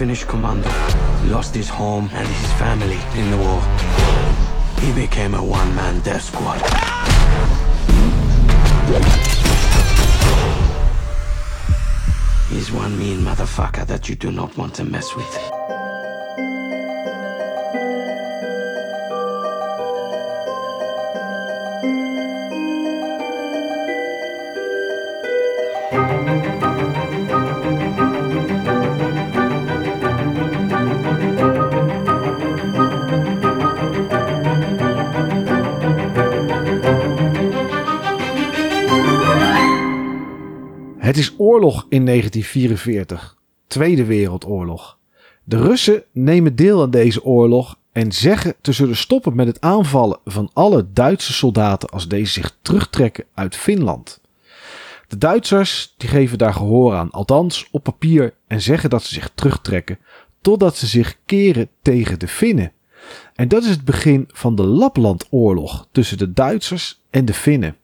Finnish commando, lost his home and his family in the war. He became a one-man death squad. He's one mean motherfucker that you do not want to mess with. Oorlog in 1944. Tweede Wereldoorlog. De Russen nemen deel aan deze oorlog en zeggen te zullen stoppen met het aanvallen van alle Duitse soldaten als deze zich terugtrekken uit Finland. De Duitsers die geven daar gehoor aan, althans op papier, en zeggen dat ze zich terugtrekken totdat ze zich keren tegen de Finnen. En dat is het begin van de Laplandoorlog tussen de Duitsers en de Finnen.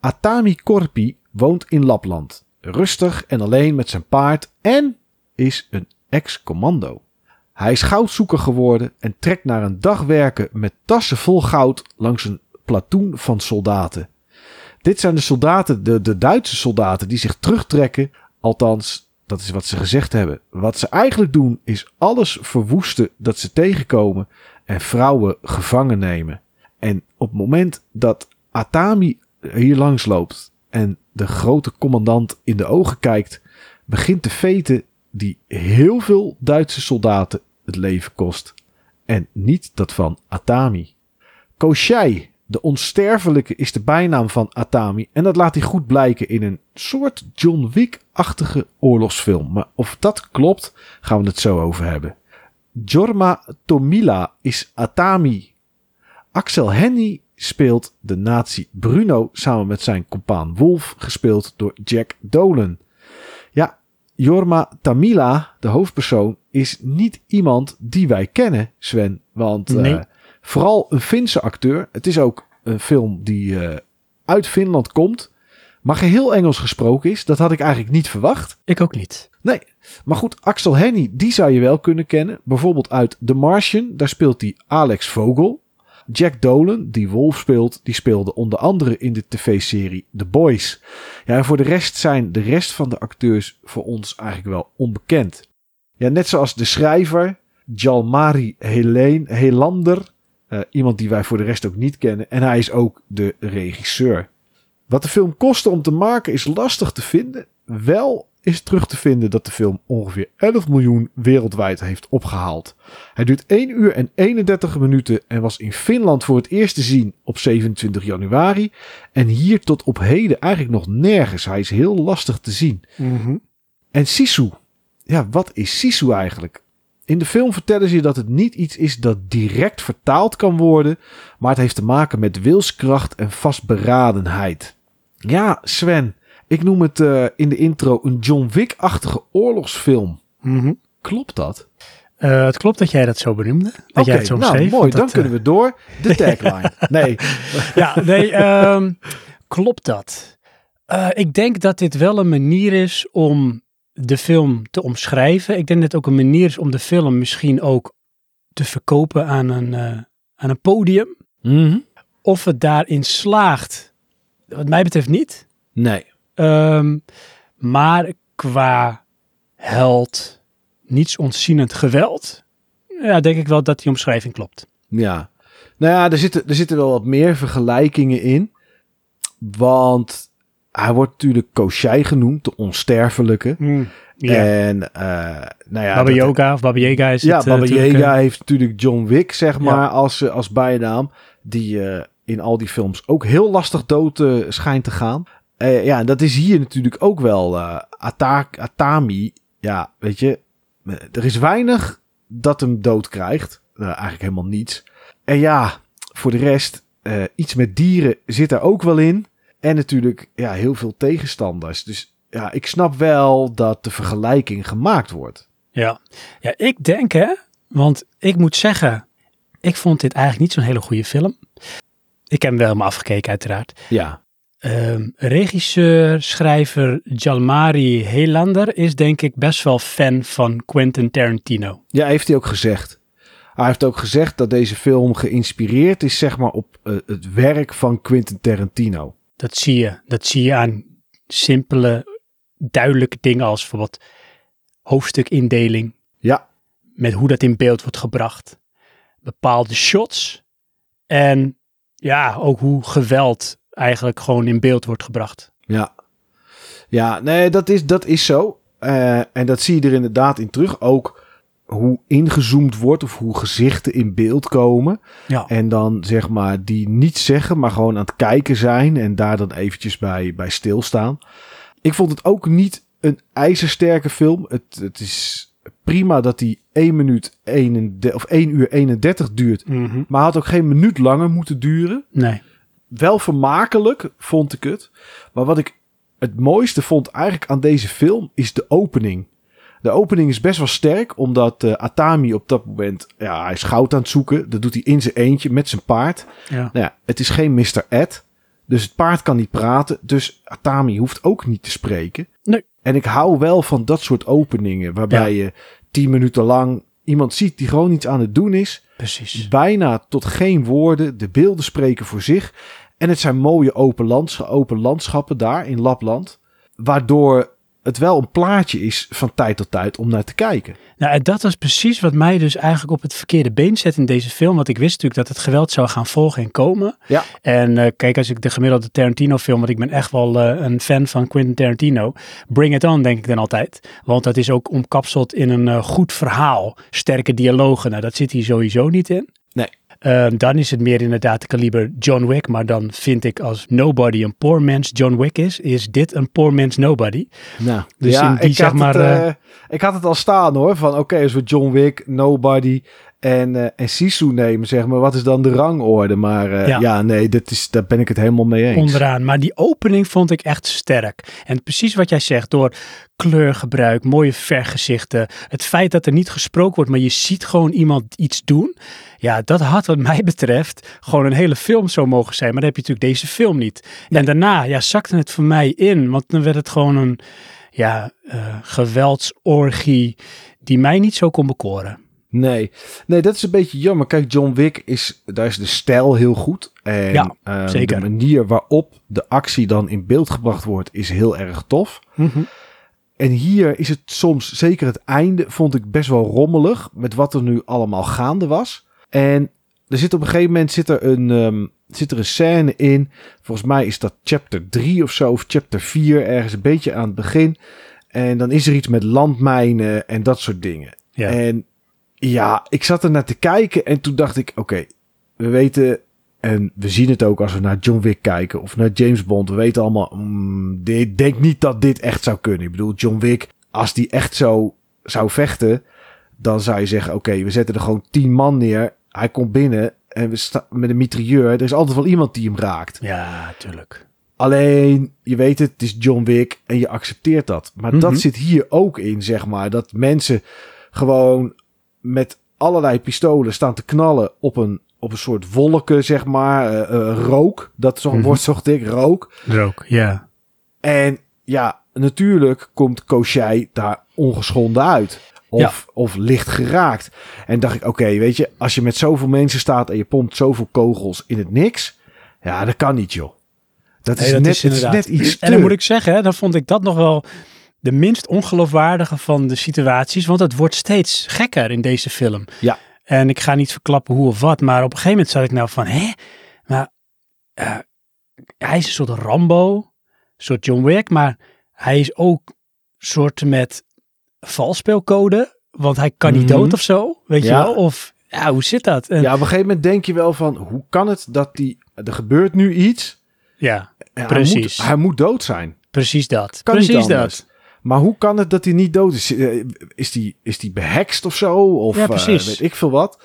Atami Korpi woont in Lapland, rustig en alleen met zijn paard en is een ex-commando. Hij is goudzoeker geworden en trekt na een dag werken met tassen vol goud langs een platoen van soldaten. Dit zijn de soldaten, de, de Duitse soldaten, die zich terugtrekken. Althans, dat is wat ze gezegd hebben. Wat ze eigenlijk doen, is alles verwoesten dat ze tegenkomen en vrouwen gevangen nemen. En op het moment dat Atami hier langs loopt en de grote commandant in de ogen kijkt, begint de vete die heel veel Duitse soldaten het leven kost. En niet dat van Atami. Koshai, de onsterfelijke, is de bijnaam van Atami. En dat laat hij goed blijken in een soort John Wick-achtige oorlogsfilm. Maar of dat klopt, gaan we het zo over hebben. Jorma Tomila is Atami. Axel Henny speelt de nazi Bruno samen met zijn compaan Wolf, gespeeld door Jack Dolan. Ja, Jorma Tamila, de hoofdpersoon, is niet iemand die wij kennen, Sven. Want Nee. eh, vooral een Finse acteur. Het is ook een film die eh, uit Finland komt, maar geheel Engels gesproken is. Dat had ik eigenlijk niet verwacht. Ik ook niet. Nee, maar goed, Axel Henny, die zou je wel kunnen kennen. Bijvoorbeeld uit The Martian, daar speelt hij Alex Vogel. Jack Dolan, die Wolf speelt, die speelde onder andere in de tv-serie The Boys. Ja, voor de rest zijn de rest van de acteurs voor ons eigenlijk wel onbekend. Ja, net zoals de schrijver, Jalmari Heleen, Helander. eh, iemand die wij voor de rest ook niet kennen. En hij is ook de regisseur. Wat de film kostte om te maken is lastig te vinden. Wel is terug te vinden dat de film ongeveer 11 miljoen wereldwijd heeft opgehaald. Hij duurt 1 uur en 31 minuten en was in Finland voor het eerst te zien op 27 januari. En hier tot op heden eigenlijk nog nergens. Hij is heel lastig te zien. En Sisu. Ja, wat is Sisu eigenlijk? In de film vertellen ze je dat het niet iets is dat direct vertaald kan worden, maar het heeft te maken met wilskracht en vastberadenheid. Ja, Sven, ik noem het eh, in de intro een John Wick-achtige oorlogsfilm. Mhm. Klopt dat? Eh, het klopt dat jij dat zo benoemde. Dat jij het zo nou mooi, dan dat, kunnen we door. De tagline. Nee, eh, ja, nee, ehm, klopt dat? Eh, ik denk dat dit wel een manier is om de film te omschrijven. Ik denk dat het ook een manier is om de film misschien ook te verkopen aan een, eh, aan een podium. Mhm. Of het daarin slaagt, wat mij betreft niet. nee. Ehm, maar qua held, niets ontzienend geweld, ja, denk ik wel dat die omschrijving klopt. Ja. Nou ja, er zitten, er zitten wel wat meer vergelijkingen in. Want hij wordt natuurlijk Koshai genoemd, de onsterfelijke. Ja. En eh nou ja, Baba Yoga of Baba Yaga is ja, het. eh, Baba natuurlijk, Yaga eh, heeft natuurlijk John Wick, zeg maar, Ja. als, als bijnaam. Die in al die films ook heel lastig dood schijnt te gaan. Eh, ja, en dat is hier natuurlijk ook wel. Ata- Atami, ja, weet je, eh, er is weinig dat hem dood krijgt. Eigenlijk helemaal niets. En ja, voor de rest, iets met dieren zit er ook wel in. En natuurlijk, ja, heel veel tegenstanders. Dus ja, ik snap wel dat de vergelijking gemaakt wordt. Ja. ja, ik denk hè, want ik moet zeggen, ik vond dit eigenlijk niet zo'n hele goede film. Ik heb hem wel helemaal afgekeken uiteraard. Ja. Ehm, regisseur, schrijver Jalmari Helander is denk ik best wel fan van Quentin Tarantino. Ja, heeft hij ook gezegd. Hij heeft ook gezegd dat deze film geïnspireerd is zeg maar, op eh, het werk van Quentin Tarantino. Dat zie je. Dat zie je aan simpele, duidelijke dingen als bijvoorbeeld hoofdstukindeling. Ja. Met hoe dat in beeld wordt gebracht. Bepaalde shots. En ja, ook hoe geweld eigenlijk gewoon in beeld wordt gebracht. Ja, ja nee, dat is, dat is zo. Uh, en dat zie je er inderdaad in terug. Ook hoe ingezoomd wordt of hoe gezichten in beeld komen. Ja. En dan zeg maar die niet zeggen, maar gewoon aan het kijken zijn en daar dan eventjes bij, bij stilstaan. Ik vond het ook niet een ijzersterke film. Het, het is prima dat die 1 minuut 31, of 1 uur 31 duurt. Mhm. Maar had ook geen minuut langer moeten duren. Nee. Wel vermakelijk vond ik het. Maar wat ik het mooiste vond eigenlijk aan deze film is de opening. De opening is best wel sterk, omdat uh, Atami op dat moment, ja, hij is goud aan het zoeken. Dat doet hij in zijn eentje met zijn paard. Ja. Nou ja, het is geen Mr. Ed. Dus het paard kan niet praten. Dus Atami hoeft ook niet te spreken. Nee. En ik hou wel van dat soort openingen. Waarbij je tien minuten lang iemand ziet die gewoon iets aan het doen is. Precies. Bijna tot geen woorden. De beelden spreken voor zich. En het zijn mooie open, lands open landschappen daar in Lapland. Waardoor het wel een plaatje is van tijd tot tijd om naar te kijken. Nou, en dat was precies wat mij dus eigenlijk op het verkeerde been zet in deze film. Want ik wist natuurlijk dat het geweld zou gaan volgen en komen. Ja. En uh, kijk, als ik de gemiddelde Tarantino film, want ik ben echt wel uh, een fan van Quentin Tarantino. Bring it on, denk ik dan altijd. Want dat is ook omkapseld in een uh, goed verhaal. Sterke dialogen, nou dat zit hier sowieso niet in. Uh, dan is het meer inderdaad de kaliber John Wick. Maar dan vind ik als nobody een poor man's John Wick is, is dit een poor man's nobody. Nou, Dus ja, in die, ik, zeg had maar, het, eh, uh, ik had het al staan hoor. Van oké, okay, als we John Wick, Nobody en, uh, en Sisu nemen, zeg maar, wat is dan de rangorde? Maar uh, ja. ja. nee, dat is, daar ben ik het helemaal mee eens. Onderaan. Maar die opening vond ik echt sterk. En precies wat jij zegt, door kleurgebruik, mooie vergezichten, het feit dat er niet gesproken wordt, maar je ziet gewoon iemand iets doen. Ja, dat had wat mij betreft gewoon een hele film zo mogen zijn. Maar dan heb je natuurlijk deze film niet. Nee. En daarna, ja, zakte het voor mij in. Want dan werd het gewoon een, ja, uh, geweldsorgie die mij niet zo kon bekoren. Nee. nee, dat is een beetje jammer. Kijk, John Wick is, daar is de stijl heel goed. En ja, uh, zeker. de manier waarop de actie dan in beeld gebracht wordt, is heel erg tof. Mm -hmm. En hier is het soms, zeker het einde, vond ik best wel rommelig met wat er nu allemaal gaande was. En er zit op een gegeven moment zit er een, um, zit er een scène in. Volgens mij is dat chapter 3 of zo, of chapter 4, ergens een beetje aan het begin. En dan is er iets met landmijnen en dat soort dingen. Ja. En ja, ik zat er naar te kijken en toen dacht ik, oké, okay, we weten en we zien het ook als we naar John Wick kijken of naar James Bond. We weten allemaal, mm, ik denk niet dat dit echt zou kunnen. Ik bedoel, John Wick, als die echt zo zou vechten, dan zou je zeggen, oké, okay, we zetten er gewoon tien man neer. Hij komt binnen en we staan met een mitrailleur. Er is altijd wel iemand die hem raakt. Ja, tuurlijk. Alleen, je weet het, het is John Wick en je accepteert dat. Maar Mhm. dat zit hier ook in, zeg maar. Dat mensen gewoon met allerlei pistolen staan te knallen op een, op een soort wolken, zeg maar. eh, eh, rook. Dat zo, Mhm. wordt zo dik, rook. Rook, ja. En ja, natuurlijk komt Koshai daar ongeschonden uit. Of, of licht geraakt. En dacht ik, oké, weet je, als je met zoveel mensen staat en je pompt zoveel kogels in het niks. Ja, dat kan niet, joh. Dat is, dat net, is het is inderdaad. net iets En dan te. moet ik zeggen, hè, dan vond ik dat nog wel de minst ongeloofwaardige van de situaties. Want het wordt steeds gekker in deze film. Ja. En ik ga niet verklappen hoe of wat. Maar op een gegeven moment zat ik nou van, hè? Maar eh, hij is een soort Rambo. Een soort John Wick. Maar hij is ook een soort met valspeelcode. Want hij kan niet Mhm. dood of zo. Weet je wel? Of ja, hoe zit dat? En, Ja, op een gegeven moment denk je wel van, hoe kan het dat die, er gebeurt nu iets. ja, Precies. Hij moet, hij moet dood zijn. precies dat. Kan precies dat. Maar hoe kan het dat hij niet dood is? Eh, Is die, is die behekst of zo? Of Ja, eh, precies. weet ik veel wat?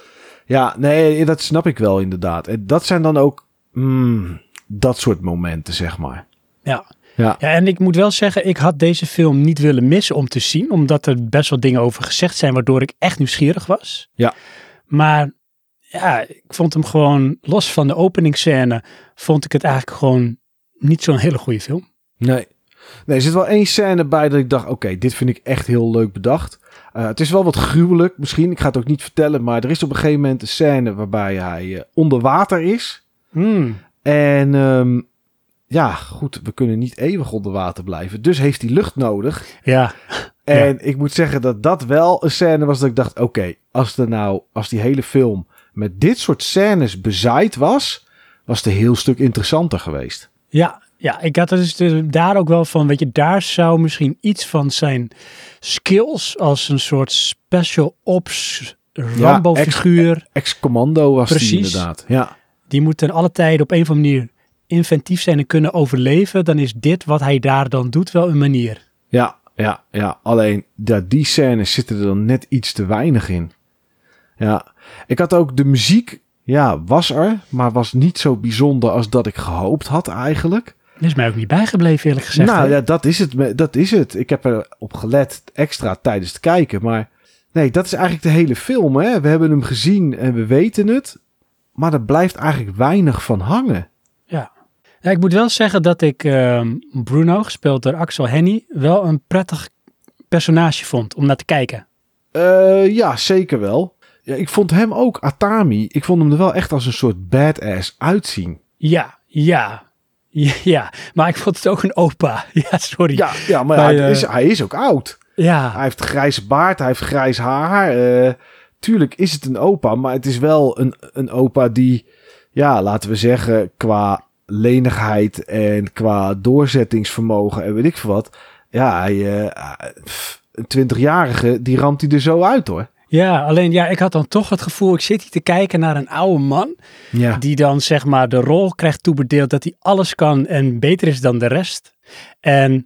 Ja, nee, dat snap ik wel inderdaad. En dat zijn dan ook mm, dat soort momenten, zeg maar. Ja. Ja. Ja, en ik moet wel zeggen, ik had deze film niet willen missen om te zien, omdat er best wel dingen over gezegd zijn, waardoor ik echt nieuwsgierig was. Ja. Maar ja, ik vond hem gewoon, los van de openingsscène, vond ik het eigenlijk gewoon niet zo'n hele goede film. Nee. Nee, er zit wel één scène bij dat ik dacht, oké, dit vind ik echt heel leuk bedacht. Uh, het is wel wat gruwelijk misschien, ik ga het ook niet vertellen, maar er is op een gegeven moment een scène waarbij hij uh, onder water is. Hmm. En um, ja, goed, we kunnen niet eeuwig onder water blijven, dus heeft hij lucht nodig. Ja. En Ja. ik moet zeggen dat dat wel een scène was dat ik dacht, oké, als er nou, als die hele film met dit soort scènes bezaaid was, was het een heel stuk interessanter geweest. Ja, ja, ik had dus daar ook wel van, weet je, daar zou misschien iets van zijn skills als een soort special ops Rambo-figuur, Ex-commando was die Precies. inderdaad. Ja. die moet ten alle tijde op een of andere manier inventief zijn en kunnen overleven, dan is dit wat hij daar dan doet wel een manier. Ja, ja, ja. Alleen ja, die scènes zitten er dan net iets te weinig in. Ja, ik had ook de muziek, ja, was er, maar was niet zo bijzonder als dat ik gehoopt had eigenlijk. Dat is mij ook niet bijgebleven eerlijk gezegd. nou, hè? ja, dat is het. Dat is het. Ik heb erop gelet extra tijdens het kijken, maar nee, dat is eigenlijk de hele film. Hè? We hebben hem gezien en we weten het, maar er blijft eigenlijk weinig van hangen. Ja, ik moet wel zeggen dat ik ehm, Bruno, gespeeld door Axel Henny, wel een prettig personage vond om naar te kijken. Eh, ja, zeker wel. Ja, ik vond hem ook, Atami, ik vond hem er wel echt als een soort badass uitzien. Ja, ja, ja, maar ik vond het ook een opa. Ja, sorry. Ja, ja maar Bij, hij, eh, is, hij is ook oud. ja. Hij heeft grijze baard, hij heeft grijs haar. eh, tuurlijk is het een opa, maar het is wel een, een opa die, ja, laten we zeggen, qua lenigheid en qua doorzettingsvermogen en weet ik veel wat. Ja, hij, pff, een twintigjarige, die ramt hij er zo uit hoor. Ja, alleen ja, ik had dan toch het gevoel, ik zit hier te kijken naar een oude man, Ja. die dan zeg maar de rol krijgt toebedeeld dat hij alles kan en beter is dan de rest. En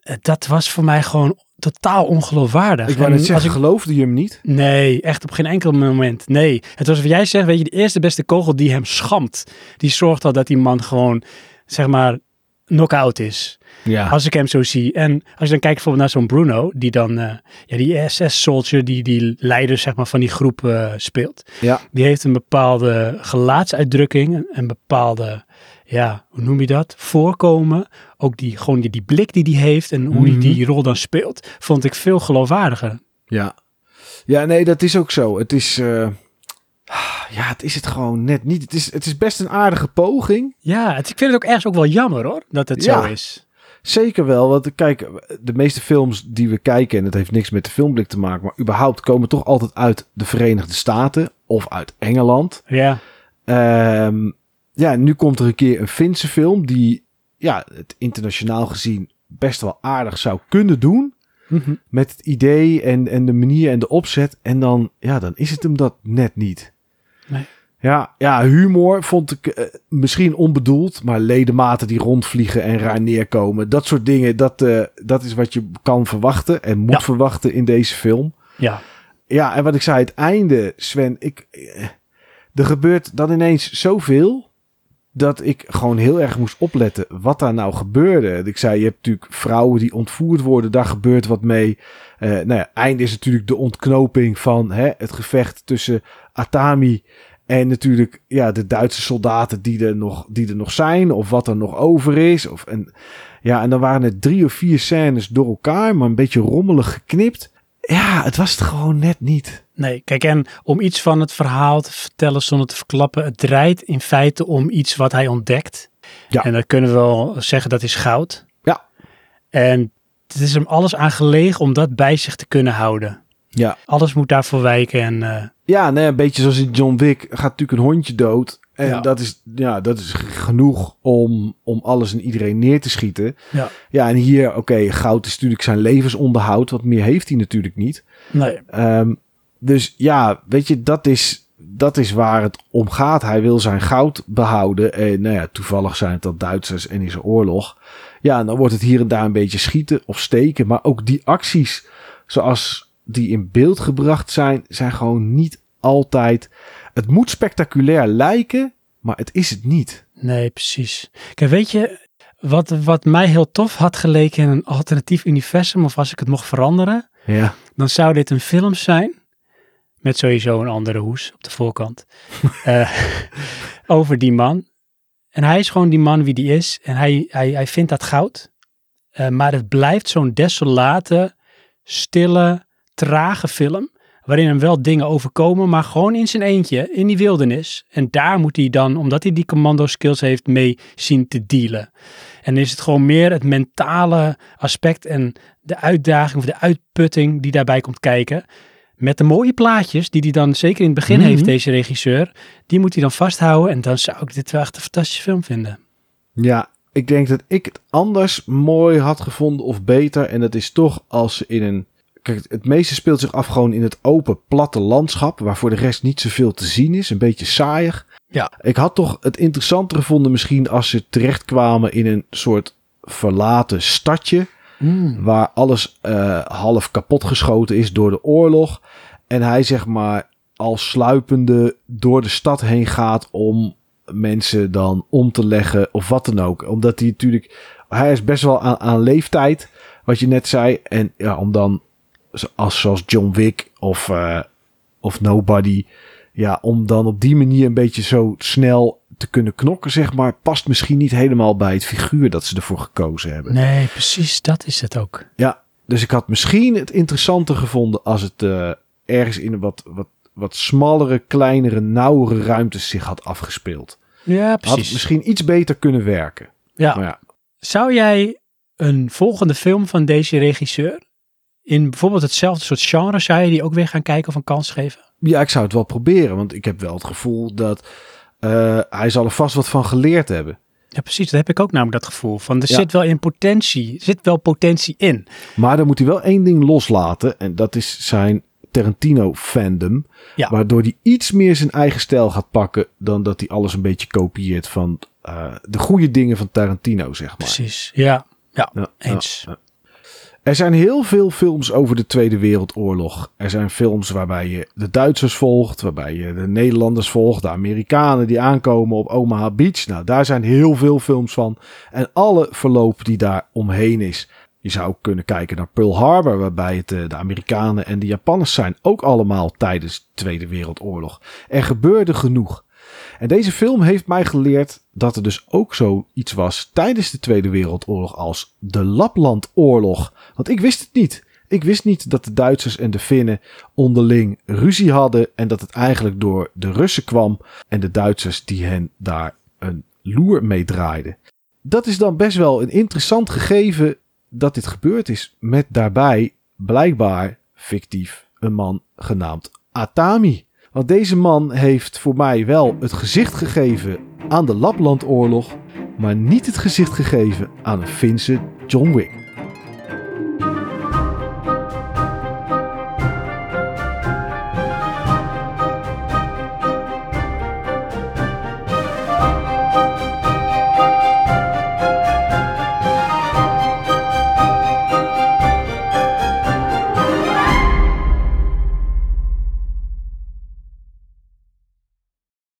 eh, dat was voor mij gewoon totaal ongeloofwaardig. Ik wou net als zeggen, ik- geloofde je hem niet? Nee, echt op geen enkel moment. Nee, het was wat jij zegt, weet je, de eerste beste kogel die hem schamt, die zorgt al dat die man gewoon, zeg maar, knock-out is. Ja. Als ik hem zo zie. En als je dan kijkt bijvoorbeeld naar zo'n Bruno, die dan, eh, ja, die SS-soldier, die die leider zeg maar van die groep eh, speelt. Ja. Die heeft een bepaalde gelaatsuitdrukking, een bepaalde, ja, hoe noem je dat? Voorkomen. Ook die, gewoon die, die blik die die heeft en hoe hij Mhm. die rol dan speelt, vond ik veel geloofwaardiger. Ja. Ja, nee, dat is ook zo. Het is, eh, ja, het is het gewoon net niet. Het is, het is best een aardige poging. Ja, het, ik vind het ook ergens ook wel jammer hoor, dat het Ja. zo is. Zeker wel, want kijk, de meeste films die we kijken, en het heeft niks met de filmblik te maken, maar überhaupt komen toch altijd uit de Verenigde Staten of uit Engeland. Ja, Ehm, ja, nu komt er een keer een Finse film die, ja, het internationaal gezien best wel aardig zou kunnen doen. Mhm. Met het idee en, en de manier en de opzet. En dan, ja, dan is het hem dat net niet. Nee. Ja, ja, humor vond ik eh, misschien onbedoeld, maar ledematen die rondvliegen en raar neerkomen. Dat soort dingen, dat, eh, dat is wat je kan verwachten en moet Ja. verwachten in deze film. ja. Ja, en wat ik zei, het einde, Sven, ik, eh, er gebeurt dan ineens zoveel dat ik gewoon heel erg moest opletten wat daar nou gebeurde. Ik zei, je hebt natuurlijk vrouwen die ontvoerd worden, daar gebeurt wat mee. Eh nou ja, einde is natuurlijk de ontknoping van hè, het gevecht tussen Atami en natuurlijk ja, de Duitse soldaten die er, nog, die er nog zijn, of wat er nog over is. Of, en, ja, en dan waren het drie of vier scènes door elkaar, maar een beetje rommelig geknipt. Ja, het was het gewoon net niet. Nee, kijk, en om iets van het verhaal te vertellen zonder te verklappen, het draait in feite om iets wat hij ontdekt. Ja. En dat kunnen we wel zeggen, dat is goud. Ja. En het is hem alles aan gelegen om dat bij zich te kunnen houden. Ja, Alles moet daarvoor wijken en eh, ja nee, een beetje zoals in John Wick gaat natuurlijk een hondje dood. En Ja. dat, is, ja, dat is genoeg om, om alles en iedereen neer te schieten. Ja. ja en hier, oké, goud is natuurlijk zijn levensonderhoud. Wat meer heeft hij natuurlijk niet. nee. Ehm, dus ja, weet je, dat is, dat is waar het om gaat. Hij wil zijn goud behouden. En nou ja, toevallig zijn het dan Duitsers en is er oorlog. Ja, dan wordt het hier en daar een beetje schieten of steken. Maar ook die acties, zoals die in beeld gebracht zijn, zijn gewoon niet altijd. Het moet spectaculair lijken, maar het is het niet. Nee, precies. Kijk, weet je, wat, wat mij heel tof had geleken in een alternatief universum, of als ik het mocht veranderen, Ja, dan zou dit een film zijn. Met sowieso een andere hoes op de voorkant. eh, over die man. En hij is gewoon die man wie die is. En hij, hij, hij vindt dat goud. Eh, maar het blijft zo'n desolate, stille, trage film. Waarin hem wel dingen overkomen, maar gewoon in zijn eentje, in die wildernis. En daar moet hij dan, omdat hij die commando skills heeft, mee zien te dealen. En is het gewoon meer het mentale aspect en de uitdaging of de uitputting die daarbij komt kijken. Met de mooie plaatjes die hij dan zeker in het begin Mhm. heeft, deze regisseur. Die moet hij dan vasthouden en dan zou ik dit wel echt een fantastische film vinden. Ja, ik denk dat ik het anders mooi had gevonden of beter. En dat is toch als ze in een. Kijk, het- het meeste speelt zich af gewoon in het open, platte landschap. Waar voor de rest niet zoveel te zien is. Een beetje saaiig. Ja. Ik had toch het interessanter gevonden misschien als ze terechtkwamen in een soort verlaten stadje. Waar alles eh, half kapot geschoten is door de oorlog. En hij zeg maar als sluipende door de stad heen gaat om mensen dan om te leggen of wat dan ook. Omdat hij natuurlijk... Hij is best wel aan, aan leeftijd, wat je net zei. En ja, om dan als, zoals John Wick of, eh, of Nobody... Ja, om dan op die manier een beetje zo snel te kunnen knokken, zeg maar... past misschien niet helemaal bij het figuur dat ze ervoor gekozen hebben. Nee, precies, dat is het ook. Ja, dus ik had misschien het interessanter gevonden als het eh, ergens in een wat, wat, wat smallere, kleinere, nauwere ruimtes zich had afgespeeld. Ja, Had het precies. misschien iets beter kunnen werken. Ja. Maar ja, Zou jij een volgende film van deze regisseur in bijvoorbeeld hetzelfde soort genre, zou je die ook weer gaan kijken of een kans geven? ja, ik zou het wel proberen, want ik heb wel het gevoel dat eh, hij zal er vast wat van geleerd hebben. Ja, precies. Dat heb ik ook namelijk dat gevoel. Van er Ja. zit wel in potentie, zit wel potentie in. Maar dan moet hij wel één ding loslaten en dat is zijn Tarantino-fandom. Ja. Waardoor hij iets meer zijn eigen stijl gaat pakken dan dat hij alles een beetje kopieert van eh, de goede dingen van Tarantino, zeg maar. Precies. Ja, ja. Ja, Eens. ja. Er zijn heel veel films over de Tweede Wereldoorlog. Er zijn films waarbij je de Duitsers volgt, waarbij je de Nederlanders volgt, de Amerikanen die aankomen op Omaha Beach. Nou, daar zijn heel veel films van. En alle verloop die daar omheen is. Je zou kunnen kijken naar Pearl Harbor, waarbij het eh, de Amerikanen en de Japanners zijn. Ook allemaal tijdens de Tweede Wereldoorlog. Er gebeurde genoeg. En deze film heeft mij geleerd dat er dus ook zoiets was tijdens de Tweede Wereldoorlog als de Laplandoorlog. Want ik wist het niet. Ik wist niet dat de Duitsers en de Finnen onderling ruzie hadden en dat het eigenlijk door de Russen kwam en de Duitsers die hen daar een loer mee draaiden. Dat is dan best wel een interessant gegeven dat dit gebeurd is met daarbij blijkbaar fictief een man genaamd Atami. Want deze man heeft voor mij wel het gezicht gegeven aan de Laplandoorlog, maar niet het gezicht gegeven aan een Finse John Wick.